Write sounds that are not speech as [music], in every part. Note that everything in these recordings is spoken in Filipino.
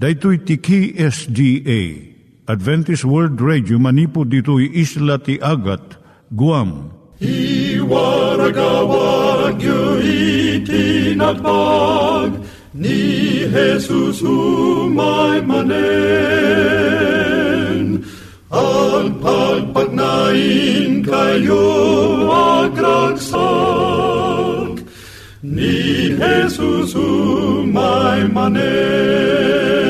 Daitui tiki SDA Adventist World Radio manipud ditui isla ti Agat Guam. I waragawag itinatpag ni Jesus umay manen. Ang pagpagnain kayo agkansak ni Jesus umay manen.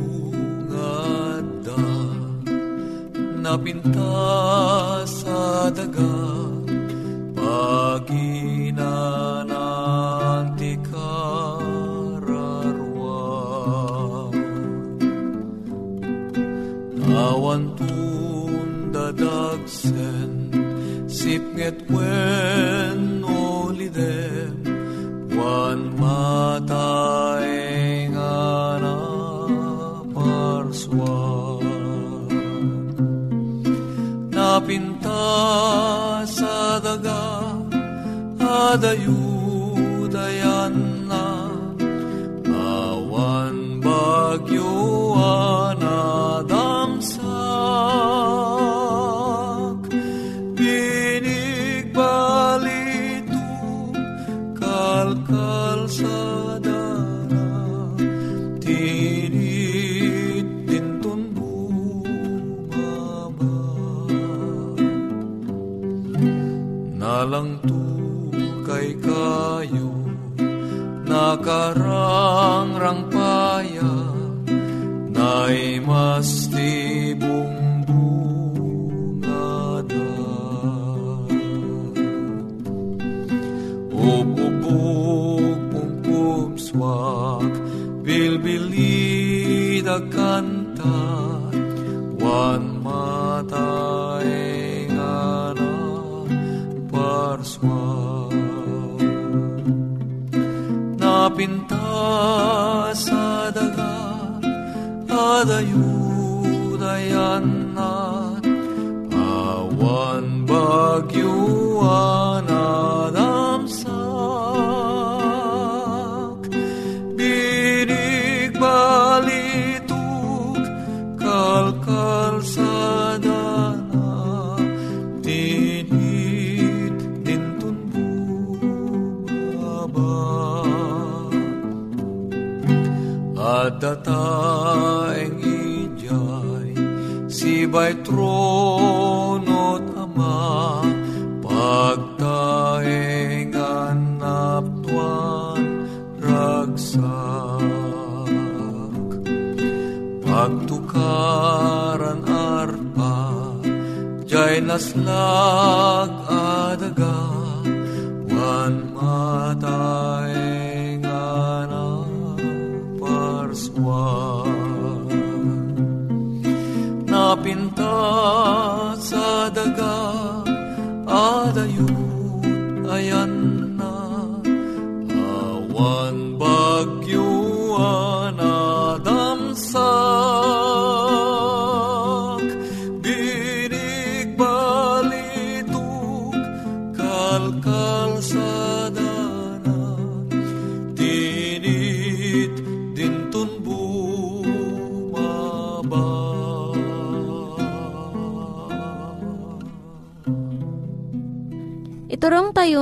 napinta sa daga paginananti kararwa awan tunda dagsen sipnget wen olidem da you. At dataeng ijay sibay tronot ama. Pagtaeng anap tuan ragsak. Pagtukaran arpa jay naslag napinta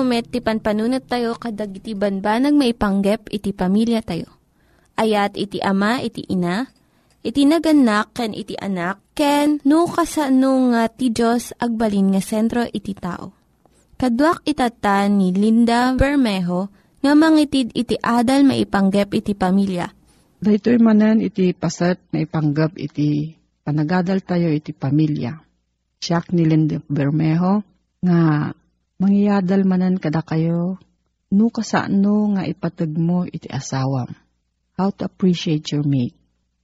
met, ti panpanunat tayo kadag iti banbanag maipanggep iti pamilya tayo. Ayat iti ama, iti ina, iti naganak, ken iti anak, ken no kasano nga ti Diyos agbalin nga sentro iti tao. Kaduak itatan ni Linda Bermejo nga mangitid iti adal maipanggep iti pamilya. Daytoy manen iti pasat na ipanggap iti panagadal tayo iti pamilya. Siyak ni Linda Bermejo nga mangyadal manen kada kayo no kasano nga ipatag mo iti asawam. How to appreciate your mate.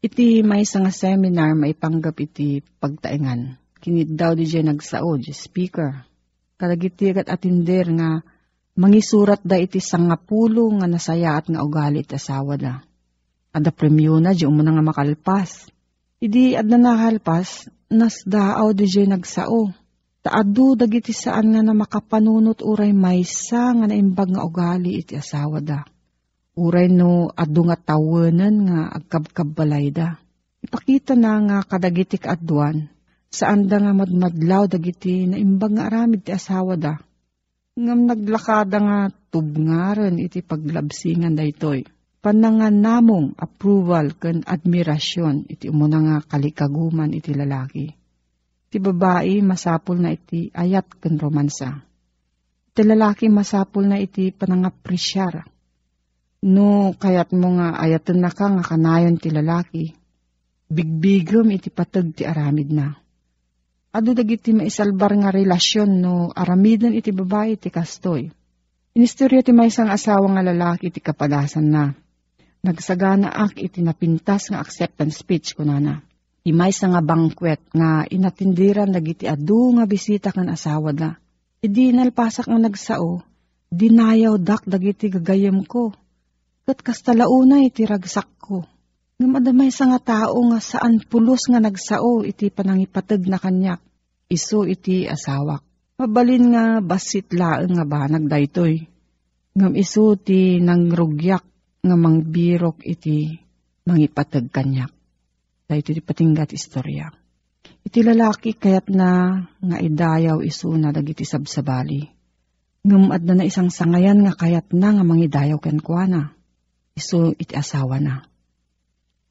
Iti may nga seminar maipanggap iti pagtaingan. Kinit daw di dyan nagsao, di speaker. Kadagiti kat atinder nga mangisurat da iti sangapulo nga nasaya at nga ugali iti asawa da. Ada premyo na, di mo na nga makalpas. Idi adna nakalpas, nas daaw di dyan nagsao. Taadu dagiti saan nga na makapanunot uray maysa nga naimbag nga ugali iti asawa da. Uray no adu nga tawanan nga agkabkabbalay da. Ipakita na nga kadagiti kaadwan, saan da nga madmadlaw dagiti naimbag nga aramid ti asawa da. Ngam naglakada nga tubngaran iti paglabsingan daytoy. Panangan namong approval ken admirasyon iti umuna nga kalikaguman iti lalaki ti babae masapul na iti ayat ken romansa. Iti lalaki masapul na iti panangapresyar. No kayat mo nga ayatan na ka nga kanayon ti lalaki, bigbigom iti patag ti aramid na. Ado dagiti maisalbar nga relasyon no aramidon iti babae ti kastoy. Inistorya ti may isang asawa nga lalaki ti kapadasan na. Nagsagana ak iti napintas nga acceptance speech kunana. Imay sa nga banquet nga inatindiran dagiti adu nga bisita kan asawa da. Idi nalpasak nga nagsao, dinayaw dak dagiti gagayem ko. Kat kastalauna iti ragsak ko. Nga madamay sa nga tao nga saan pulos nga nagsao iti panangipatag na kanyak. Isu iti asawak. Mabalin nga basit laeng nga banag daytoy. Ngam isu ti nangrugyak nga mangbirok iti mangipatag kanyak dahito di patinggat istorya. Iti lalaki kayat na nga idayaw isu na dagiti sabsabali. Ngam adda na isang sangayan nga kayat na nga mangidayaw ken kuana. Isu iti asawa na.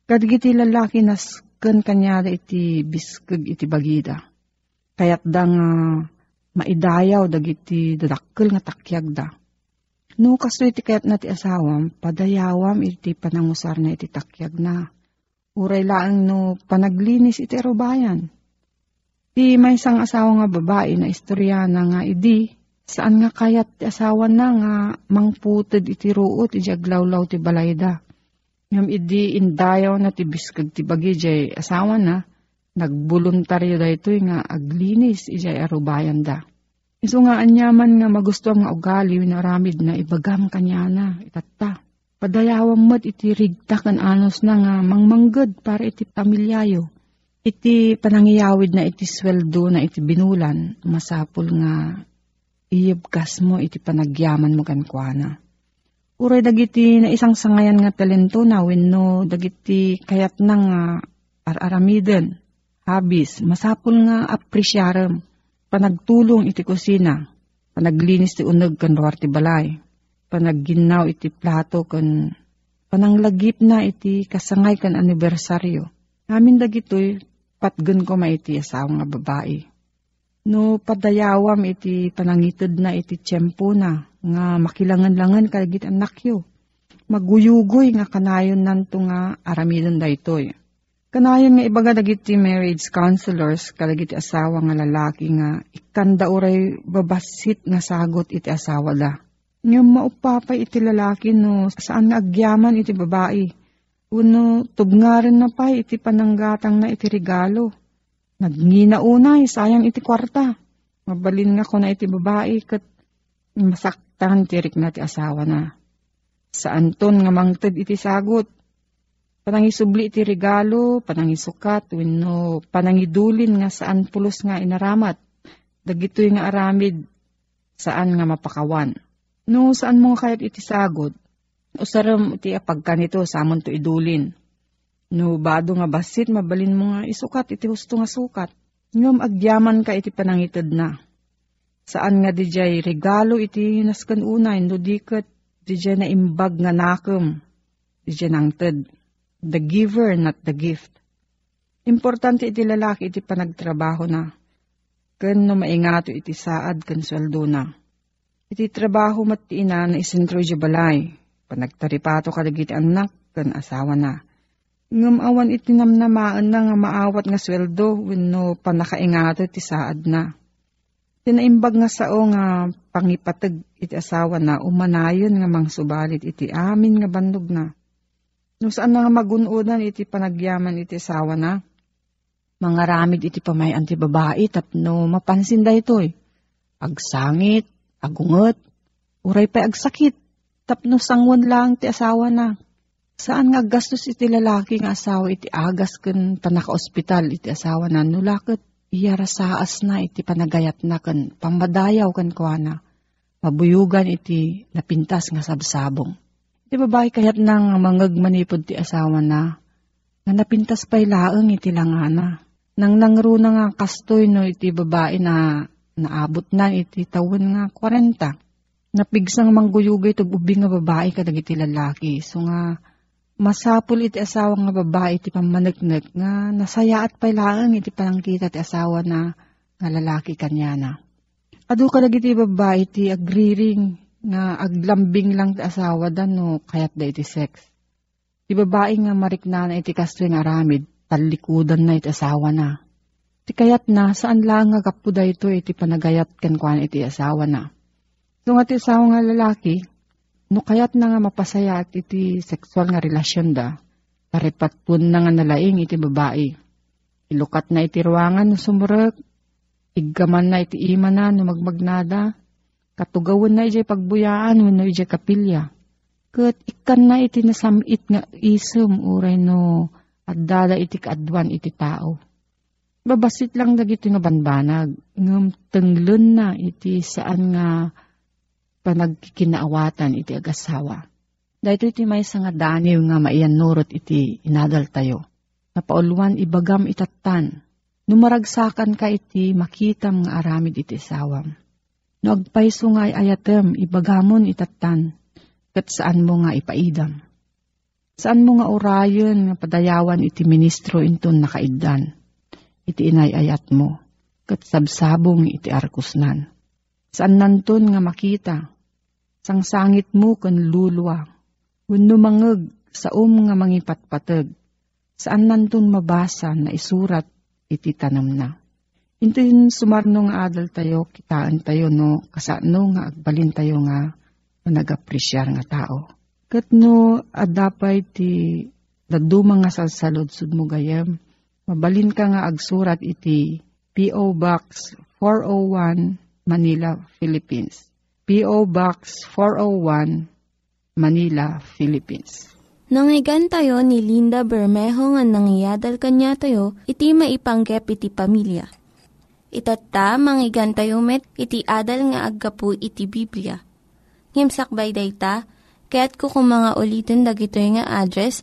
Kadagiti lalaki nas ken kanyada iti biskeg iti bagida. Kayat da nga maidayaw dagiti dadakkel nga takyag da. No kaso iti kayat na ti asawam, padayawam iti panangusar na iti takyag na Uray laang no panaglinis iti arubayan. Di may isang asawa nga babae na istorya na nga idi, saan nga kayat ti asawa na nga mangputod iti ruot iti aglawlaw ti balayda. Ngam idi indayaw na ti biskag ti bagi asawa na, nagbuluntaryo da ito nga aglinis iti arubayan da. Iso nga anyaman nga magusto nga ugali na aramid na ibagam kanya na itatta padayawam mat iti rigta kan anos na nga mangmanggad para iti pamilyayo. Iti panangiyawid na iti sweldo na iti binulan, masapul nga iyibkas mo iti panagyaman mo kan kuana. Uray dagiti na isang sangayan nga talento na wenno dagiti kayat na nga ar-aramiden, habis, masapul nga apresyarem, panagtulong iti kusina, panaglinis ti uneg kan ti balay panagginaw iti plato kan pananglagip na iti kasangay kan anibersaryo. Amin dagitoy patgen ko maiti asawa nga babae. No padayawam iti panangitid na iti tiyempo na nga makilangan-langan kalagit anak yo. Maguyugoy nga kanayon nanto nga aramidon daytoy. Kanayon nga ibaga dagiti marriage counselors kadagiti asawa nga lalaki nga ikanda uray babasit nga sagot iti asawa da. Ngam maupapay iti lalaki no saan nga agyaman iti babae. Uno tugngaren na pa iti pananggatang na iti regalo. Nagngina unay sayang iti kwarta. Mabalin nga ko na iti babae kat masaktan tirik na ti asawa na. Saan ton nga mangted iti sagot Panangisubli iti regalo, panangisukat, wenno panangidulin nga saan pulos nga inaramat. Dagitoy nga aramid saan nga mapakawan. No saan mo kayat iti sagod? Usaram iti apagka nito samon to idulin. No bado nga basit mabalin mo nga isukat iti husto nga sukat. Ngam agyaman ka iti panangitid na. Saan nga dijay regalo iti naskan unay no dikat dijay na imbag nga nakem. Dijay nangted the giver, not the gift. Importante iti lalaki iti panagtrabaho na. Ken no maingato iti saad ken sweldo na. Iti trabaho mati ina na isentro balay. Panagtaripato kadagiti anak ken asawa na. Ngam awan iti namnamaan na nga maawat nga sweldo wenno panakaingato iti saad na. Tinaimbag nga sao nga pangipatag iti asawa na umanayon nga mangsubalit iti amin nga bandog na No saan nga magunudan iti panagyaman iti sawa na? Mga ramid iti pamayan ti babae tapno mapansin da ito eh. Agsangit, agungot, uray pa agsakit, tapno sangwan lang ti asawa na. Saan nga gastos iti lalaki nga asawa iti agas ken panaka-ospital iti asawa na nulakot iyara saas na iti panagayat na ken pambadayaw ken kuana. Mabuyugan iti napintas nga sabsabong. Ti babae kayat nang mangag manipod ti asawa na, nga napintas pa'y laeng iti langana. Nang nangro na nga kastoy no iti babae na naabot na iti tawon nga 40. Napigsang mangguyugay ito ubing nga babae kadag iti lalaki. So nga masapul iti asawa nga babae iti pamanagnag nga nasayaat pa'y laeng iti panangkita ti asawa na nga lalaki kanyana. Adu kadag iti babae iti agriring nga aglambing lang ti asawa da no kayat da iti sex. Ti babae nga marikna na iti kastoy nga aramid, talikudan na iti asawa na. Ti kayat na saan lang nga kapuda ito iti panagayat kan kuan iti asawa na. So nga ti asawa nga lalaki, no kayat na nga mapasaya at iti sexual nga relasyon da, paripat pun na nga nalaing iti babae. Ilukat na iti ruangan no sumurek, iggaman na iti ima na no magmagnada, Katugawan na ijay pagbuyaan wano ijay kapilya. Kat ikan na iti nasamit nga isem uray no at dada iti kaadwan iti tao. Babasit lang dagito nga banbanag. Ngam tenglen na iti saan nga panagkikinaawatan iti agasawa. Dahito iti may nga daniw nga maiyan nurot iti inadal tayo. Napauluan ibagam itatan. Numaragsakan ka iti makitam nga aramid iti sawam No agpaiso nga ayatem, ibagamon itatan, kat saan mo nga ipaidam. Saan mo nga orayon nga padayawan iti ministro inton nakaidan. Iti inay ayat mo, kat sabsabong iti arkusnan. Saan nanton nga makita, sang sangit mo kan lulwa, wenno mangeg sa um nga mangipatpateg, saan nanton mabasa na isurat iti tanam na. Ito yung sumarno nga adal tayo, kitaan tayo no, kasano nga agbalin tayo nga nagapresyar nga tao. Kat no, adapay ti daduma nga salsalod sud mo gayam, mabalin ka nga agsurat iti P.O. Box 401 Manila, Philippines. P.O. Box 401 Manila, Philippines. Nangyigan tayo ni Linda Bermejo nga nangyadal kanya tayo, iti maipanggep iti pamilya Itatta, manggigan met, iti adal nga aggapu iti Biblia. Ngimsakbay day ta, kaya't kukumanga ulitin dagito nga address,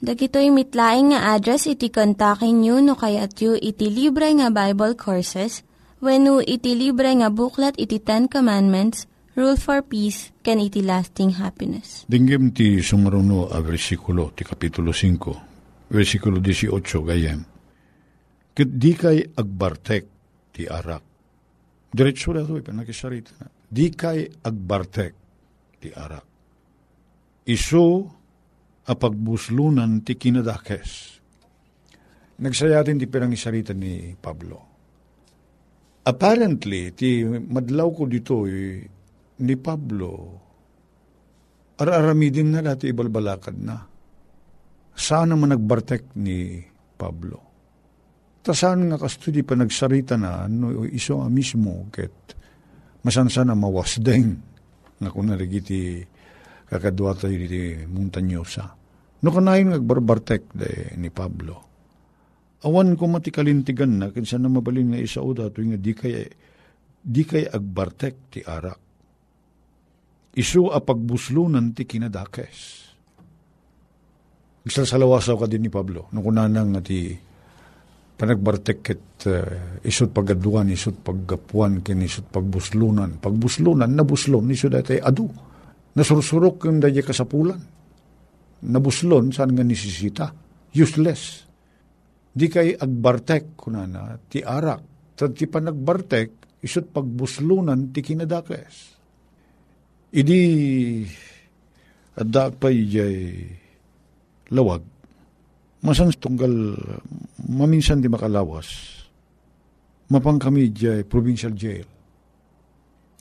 Dagitoy mitlaing nga address iti kontakin nyo no kayat yu iti libre nga Bible Courses when iti libre nga buklat iti Ten Commandments, Rule for Peace, can iti lasting happiness. Dinggim ti sumaruno a versikulo ti kapitulo 5, versikulo 18 gayem. Ket di kay agbartek ti arak. Diretso na ito, panakisarita na. Di kay agbartek ti arak. Iso a pagbuslunan ti kinadakes. Nagsayatin ti perang isarita ni Pablo. Apparently, ti madlaw ko dito eh, ni Pablo, araramidin na dati ibalbalakad na. Saan naman nagbartek ni Pablo? Ta saan nga kastudi pa nagsarita na no, iso mismo ket masansa na mawasdeng nga kung narigiti kakadwa tayo di montanyosa. No kanayin nagbarbartek de ni Pablo. Awan ko matikalintigan na kinsa na mabalin nga isa o dato nga di kay di kay agbartek ti arak. Isu a pagbuslunan ti kinadakes. Igsasalawasaw ka din ni Pablo. Nung kunanang ti panagbartek ket uh, isut pagaduan, isut paggapuan, ken isut pagbuslunan. Pagbuslunan, nabuslon, isut dati adu. Nasursurok yung daya kasapulan. Nabuslon, saan nga nisisita? Useless. Di kay agbartek, kunana, ti arak. Tad ti panagbartek, isut pagbuslunan, ti kinadakes. Idi, adda pa ijay lawag. Masan tunggal, maminsan di makalawas. Mapang kami ijay provincial jail.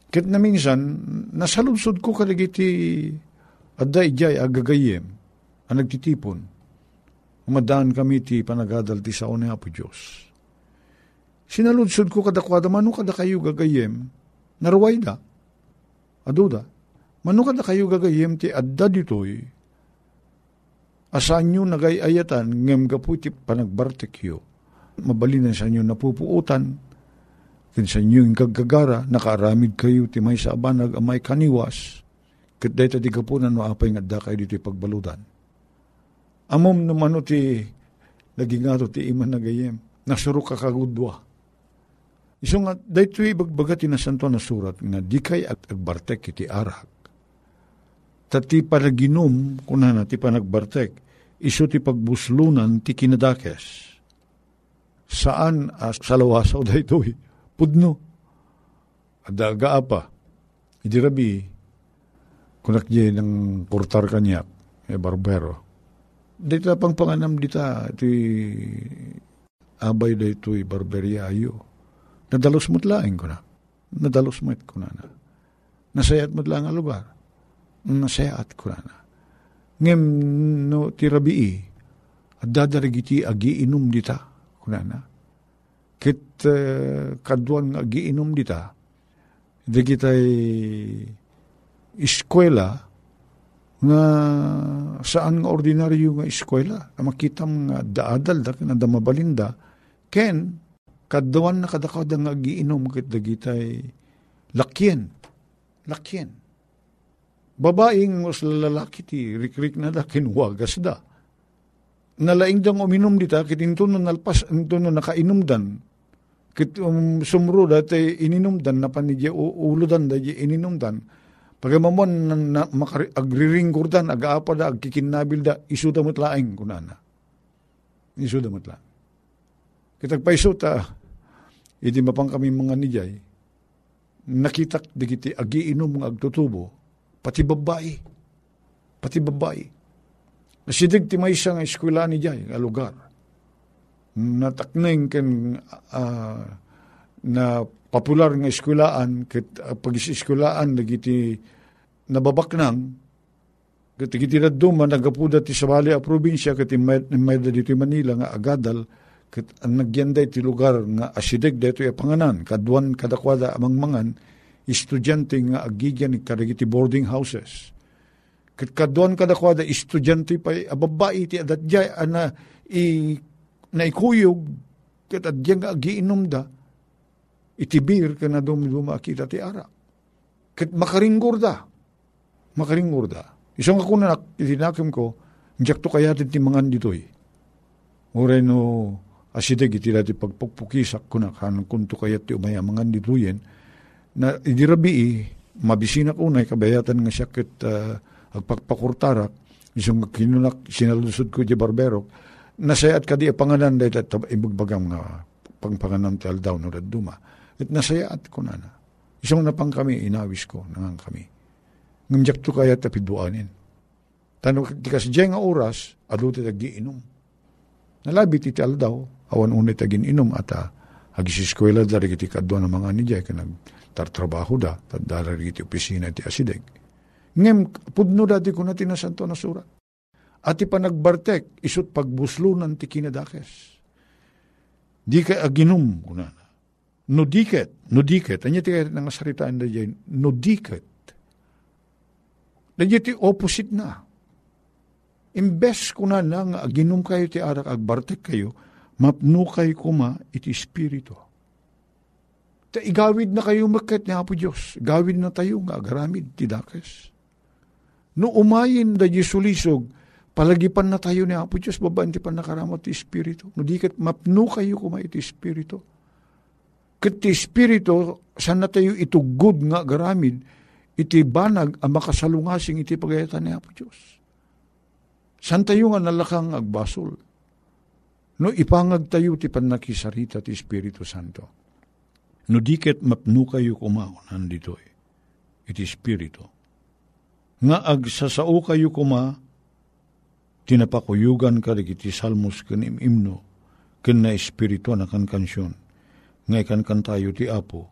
Kit na minsan, nasaludsod ko kadagiti adda ijay agagayem, ang nagtitipon. Umadaan kami ti panagadal ti sao ni Apo Diyos. Sinaludsod ko kadakwada, mano kada kayo gagayem, naruway da. Aduda, mano kada kayo gagayem ti adda ditoy, asan nyo nagayayatan, ngem gapu ti panagbartekyo, mabalinan sa inyo napupuutan, kinsa inyo yung kagagara, nakaaramid kayo ti may sa amay kaniwas, kat dayta di kapunan no apay nga da kayo dito pagbaludan. Amom naman ti naging ato ti iman nagayem, nasuro ka kagudwa. Iso nga, dayto ibagbaga ti nasanto na surat nga di kay agbartek iti arak. Tati panaginom, kunana ti panagbartek, iso ti pagbuslunan ti kinadakes. Saan as salawasaw daytoy? Pudno. Adaga apa. Idi rabi, kunak ng portar kanyak, e barbero. Dito pang panganam dita, ti abay daytoy barberia ayo. Nadalos mo't laing ko na. Nadalos mo't ko na na. Nasayat mo't lang ang lugar. Nasayat ko na na. Ngem no tirabii, at dadarigiti agi inum dita, kunana. Kit uh, kaduan agi inum dita, di kita'y eskwela nga saan nga ordinaryo nga eskwela. Makitam nga daadal da, na damabalinda, ken kaduan na kadakada nga agi inum kit dagitay lakyen. Lakyen babaeng mas lalaki ti rikrik na da kinwagas da. Nalaing dang uminom dita, kit into no nalpas, into no nakainumdan, kit um, sumro dati ininumdan, na panidya uludan da ininumdan, pagamamon na, na makari, agriringkurdan, agaapa da, agkikinabil da, isuda mo't laing kunana. Isuda mo't laing. Kitagpaisuta, iti mapang kami mga nijay, nakitak digiti agiinom nga agtutubo, pati babae. Pati babae. Nasidig ti may isang eskwela ni Jay, nga lugar. Natakneng ken uh, na popular nga eskwelaan, ket uh, pag-iskwelaan, nagiti nababaknang, ket iti raduma, nagapuda ti sabali a probinsya, ket imay dito Manila, nga agadal, ket ang nagyanday ti lugar nga asidig dito ya panganan, kaduan kadakwada amang mangan, estudyante nga agigyan ni karigiti boarding houses. Kat kaduan kada ko da estudyante pa ababae ti adatjay ana i naikuyog kat adya nga agiinom da itibir ka na dum dumakita ti ara. Kat makaringgor da. Makaringgor da. Isang ako na itinakim ko, Diyak to kaya ti mangan ditoy. Uray no asideg iti dati pagpukpukisak ko na kanang kunto kaya ti umaya mangan ditoyen na idirabi mabisina ko na kabayatan nga siya ket uh, agpakpakurtarak isang kinunak sinalusod ko di barberok nasayat ka di panganan dahil at ibagbagang nga pangpanganan ti aldaw no duma. At nasayat ko na na. Isang napang kami, inawis ko, nangang kami. Ngamjak to kaya tapiduanin. Tanong ti kasi nga oras, adu ti tagiinom. Nalabi ti tal daw, awan unay tagin inom at uh, agisiskwela da iti kadwa ng mga ni Jay, kanag tartrabaho da, at dara iti opisina ti asideg. Ngem, pudno dati ko na tinasanto na surat. At ipanagbartek, isut pagbuslunan ti kinadakes. Di ka aginom, kuna No diket, no diket. Anya ti nga saritaan da dyan, no diket. Da ti opposite na Imbes ko na lang aginom kayo ti arak agbartek kayo, mapno kayo kuma iti spirito. Ta igawid na kayo maket ni Apo Diyos. Gawid na tayo nga agaramid ti dakes. No umayin da sulisog, palagipan na tayo ni Apo Diyos, babaan ti pan nakaramat ti spirito. No di kat mapno kayo kuma iti spirito. Kat ti spirito, sana tayo itugod nga garamid, iti banag ang makasalungasing iti pagayatan ni Apo Diyos San tayo nga nalakang agbasol? No ipangag tayo ti panakisarita ti Espiritu Santo. No diket mapno kayo kumao nandito eh. Iti Espiritu. Nga agsasao kayo kuma, tinapakuyugan ka iti salmos kan imimno, ken na Espiritu na kan kansyon. Nga ikan kan tayo ti Apo,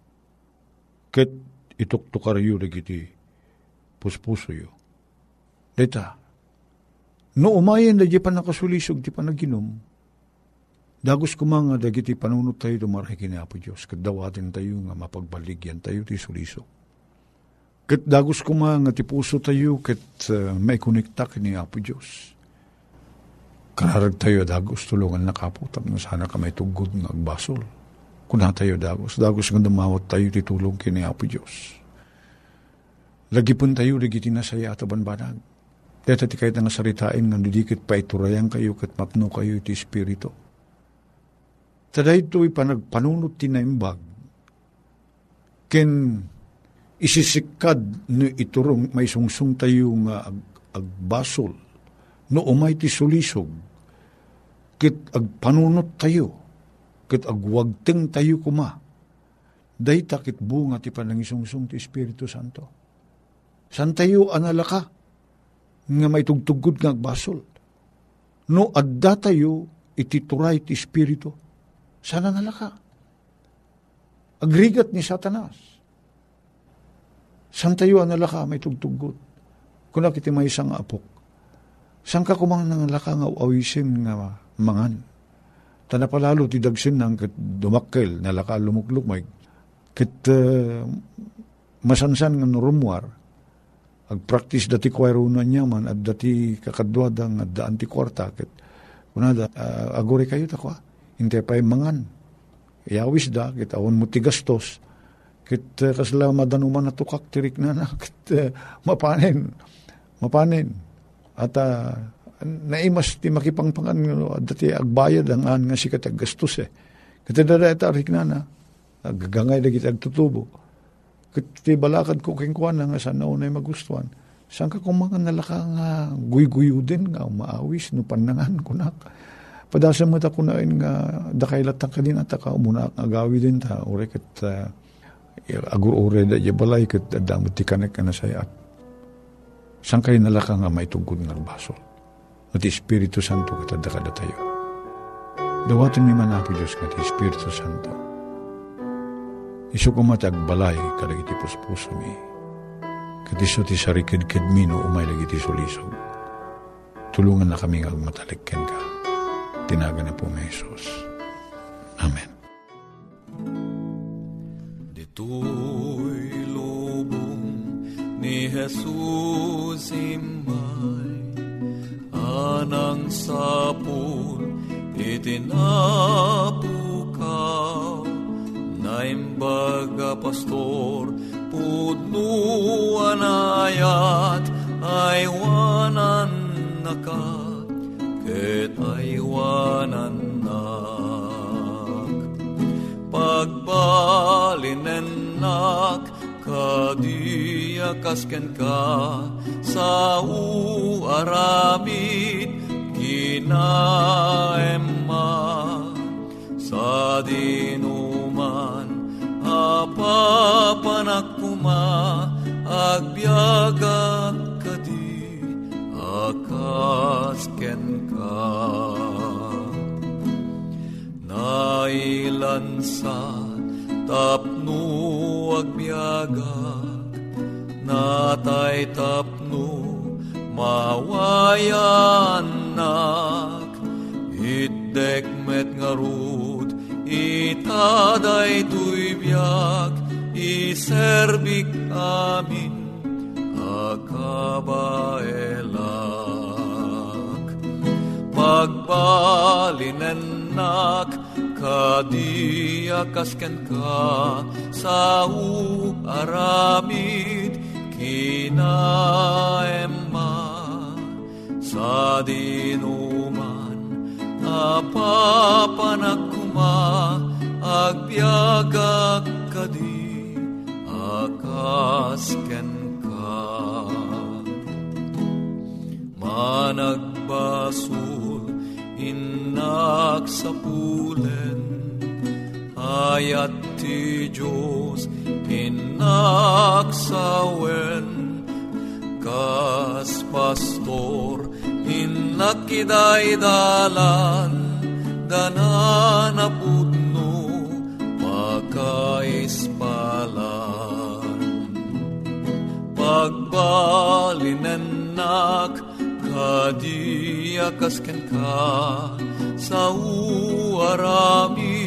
ket ituktukar yu iti puspuso yu. Deta, No umayan da di pa nakasulisog, di pa naginom. Dagos kumanga dagiti panunot tayo dumarahi kini Apo Diyos. Kadawatin tayo nga mapagbaligyan tayo ti suliso. Kat dagos kumanga ti puso tayo kat uh, may kunikta kini Apo Diyos. Kararag tayo dagos tulungan na kaputap na sana ka may tugod ng agbasol. Kuna tayo dagos, dagos nga dumawat tayo ti tulong kini Apo Diyos. Lagi pun tayo, lagi tinasaya at banbanag Dito ti kahit nga saritain nga didikit pa iturayan kayo kat mapno kayo iti espiritu. Tada ito'y panagpanunot tinaimbag. Ken isisikad no iturong may sungsung tayo nga ag, agbasol. No umay ti sulisog. Kit agpanunot tayo. Kit agwagteng tayo kuma. Day takit bunga ti panangisungsung ti Espiritu Santo. San tayo analaka? nga may tugtugod nga agbasol. No adda tayo iti turay ti Espiritu, sana nalaka. Agrigat ni Satanas. San tayo ang nalaka may tugtugod. Kuna kiti may isang apok. San ka kumang nangalaka nga awisin nga mangan. Tanapalalo ti dagsin nang kat dumakkel nalaka lumukluk may kat uh, masansan nga norumwar agpractice dati kwairo na niya man at dati kakadwadang at daan ti kwarta ket kunada uh, agore kayo takwa hintay pa mangan. Yawis da ket awon mo ti gastos. Ket uh, kasla madanuman na tukak tirik na na [laughs] ket uh, mapanen mapanen at uh, naimas ti makipangpangan no, dati agbayad ang an nga sikat aggastos eh ket dada ita rik na na agagangay da kita agtutubo Kati balakad ko kingkuan nga sa naunay magustuhan. Saan ka kung mga nalaka nga guy-guyo din nga maawis no panangan kunak. Padasa mo ta kunain nga dakailat ka din at ka umuna nga gawi din ta ure kat uh, agur ure da balay kat damot ti kanek ka na sayat. Saan kayo nalaka nga may tugod nga basol. At Espiritu Santo katadakada tayo. Dawatin ni manapo Diyos nga Espiritu Santo Isu ko matag balay kadagiti puspuso mi. Katiso ti sarikid-kid mi no umay lagi ti sulisog. Tulungan na kami agmatalikken ka. Tinaga na po may Jesus. Amen. Dito'y lubong ni Jesus imay anang sapul itinapukaw Naimbaga pastor, pudnuan ayat, aywanan nakat, ket aywanan Pagbalinenak kadia kasken ka sa uaramid kinaemma sa dinuman apapanakuma agbiaga kadi akasken ka nailan sa tapno agbiagak natay tapno mawayanak itdek met ngarud itaday tuybiak iserbik amin akabaelak pagbalinenak kadiakasken ka sa aramid kinaemma sa dinuman apapanakuma agbiagak kadi akasken ka. Managbasul inak sa pulen ayat ti Diyos inaksawen kas pastor inakidaydalan dananapudno makaispalan. Pagbalinenak kadiakasken ka sa uaramid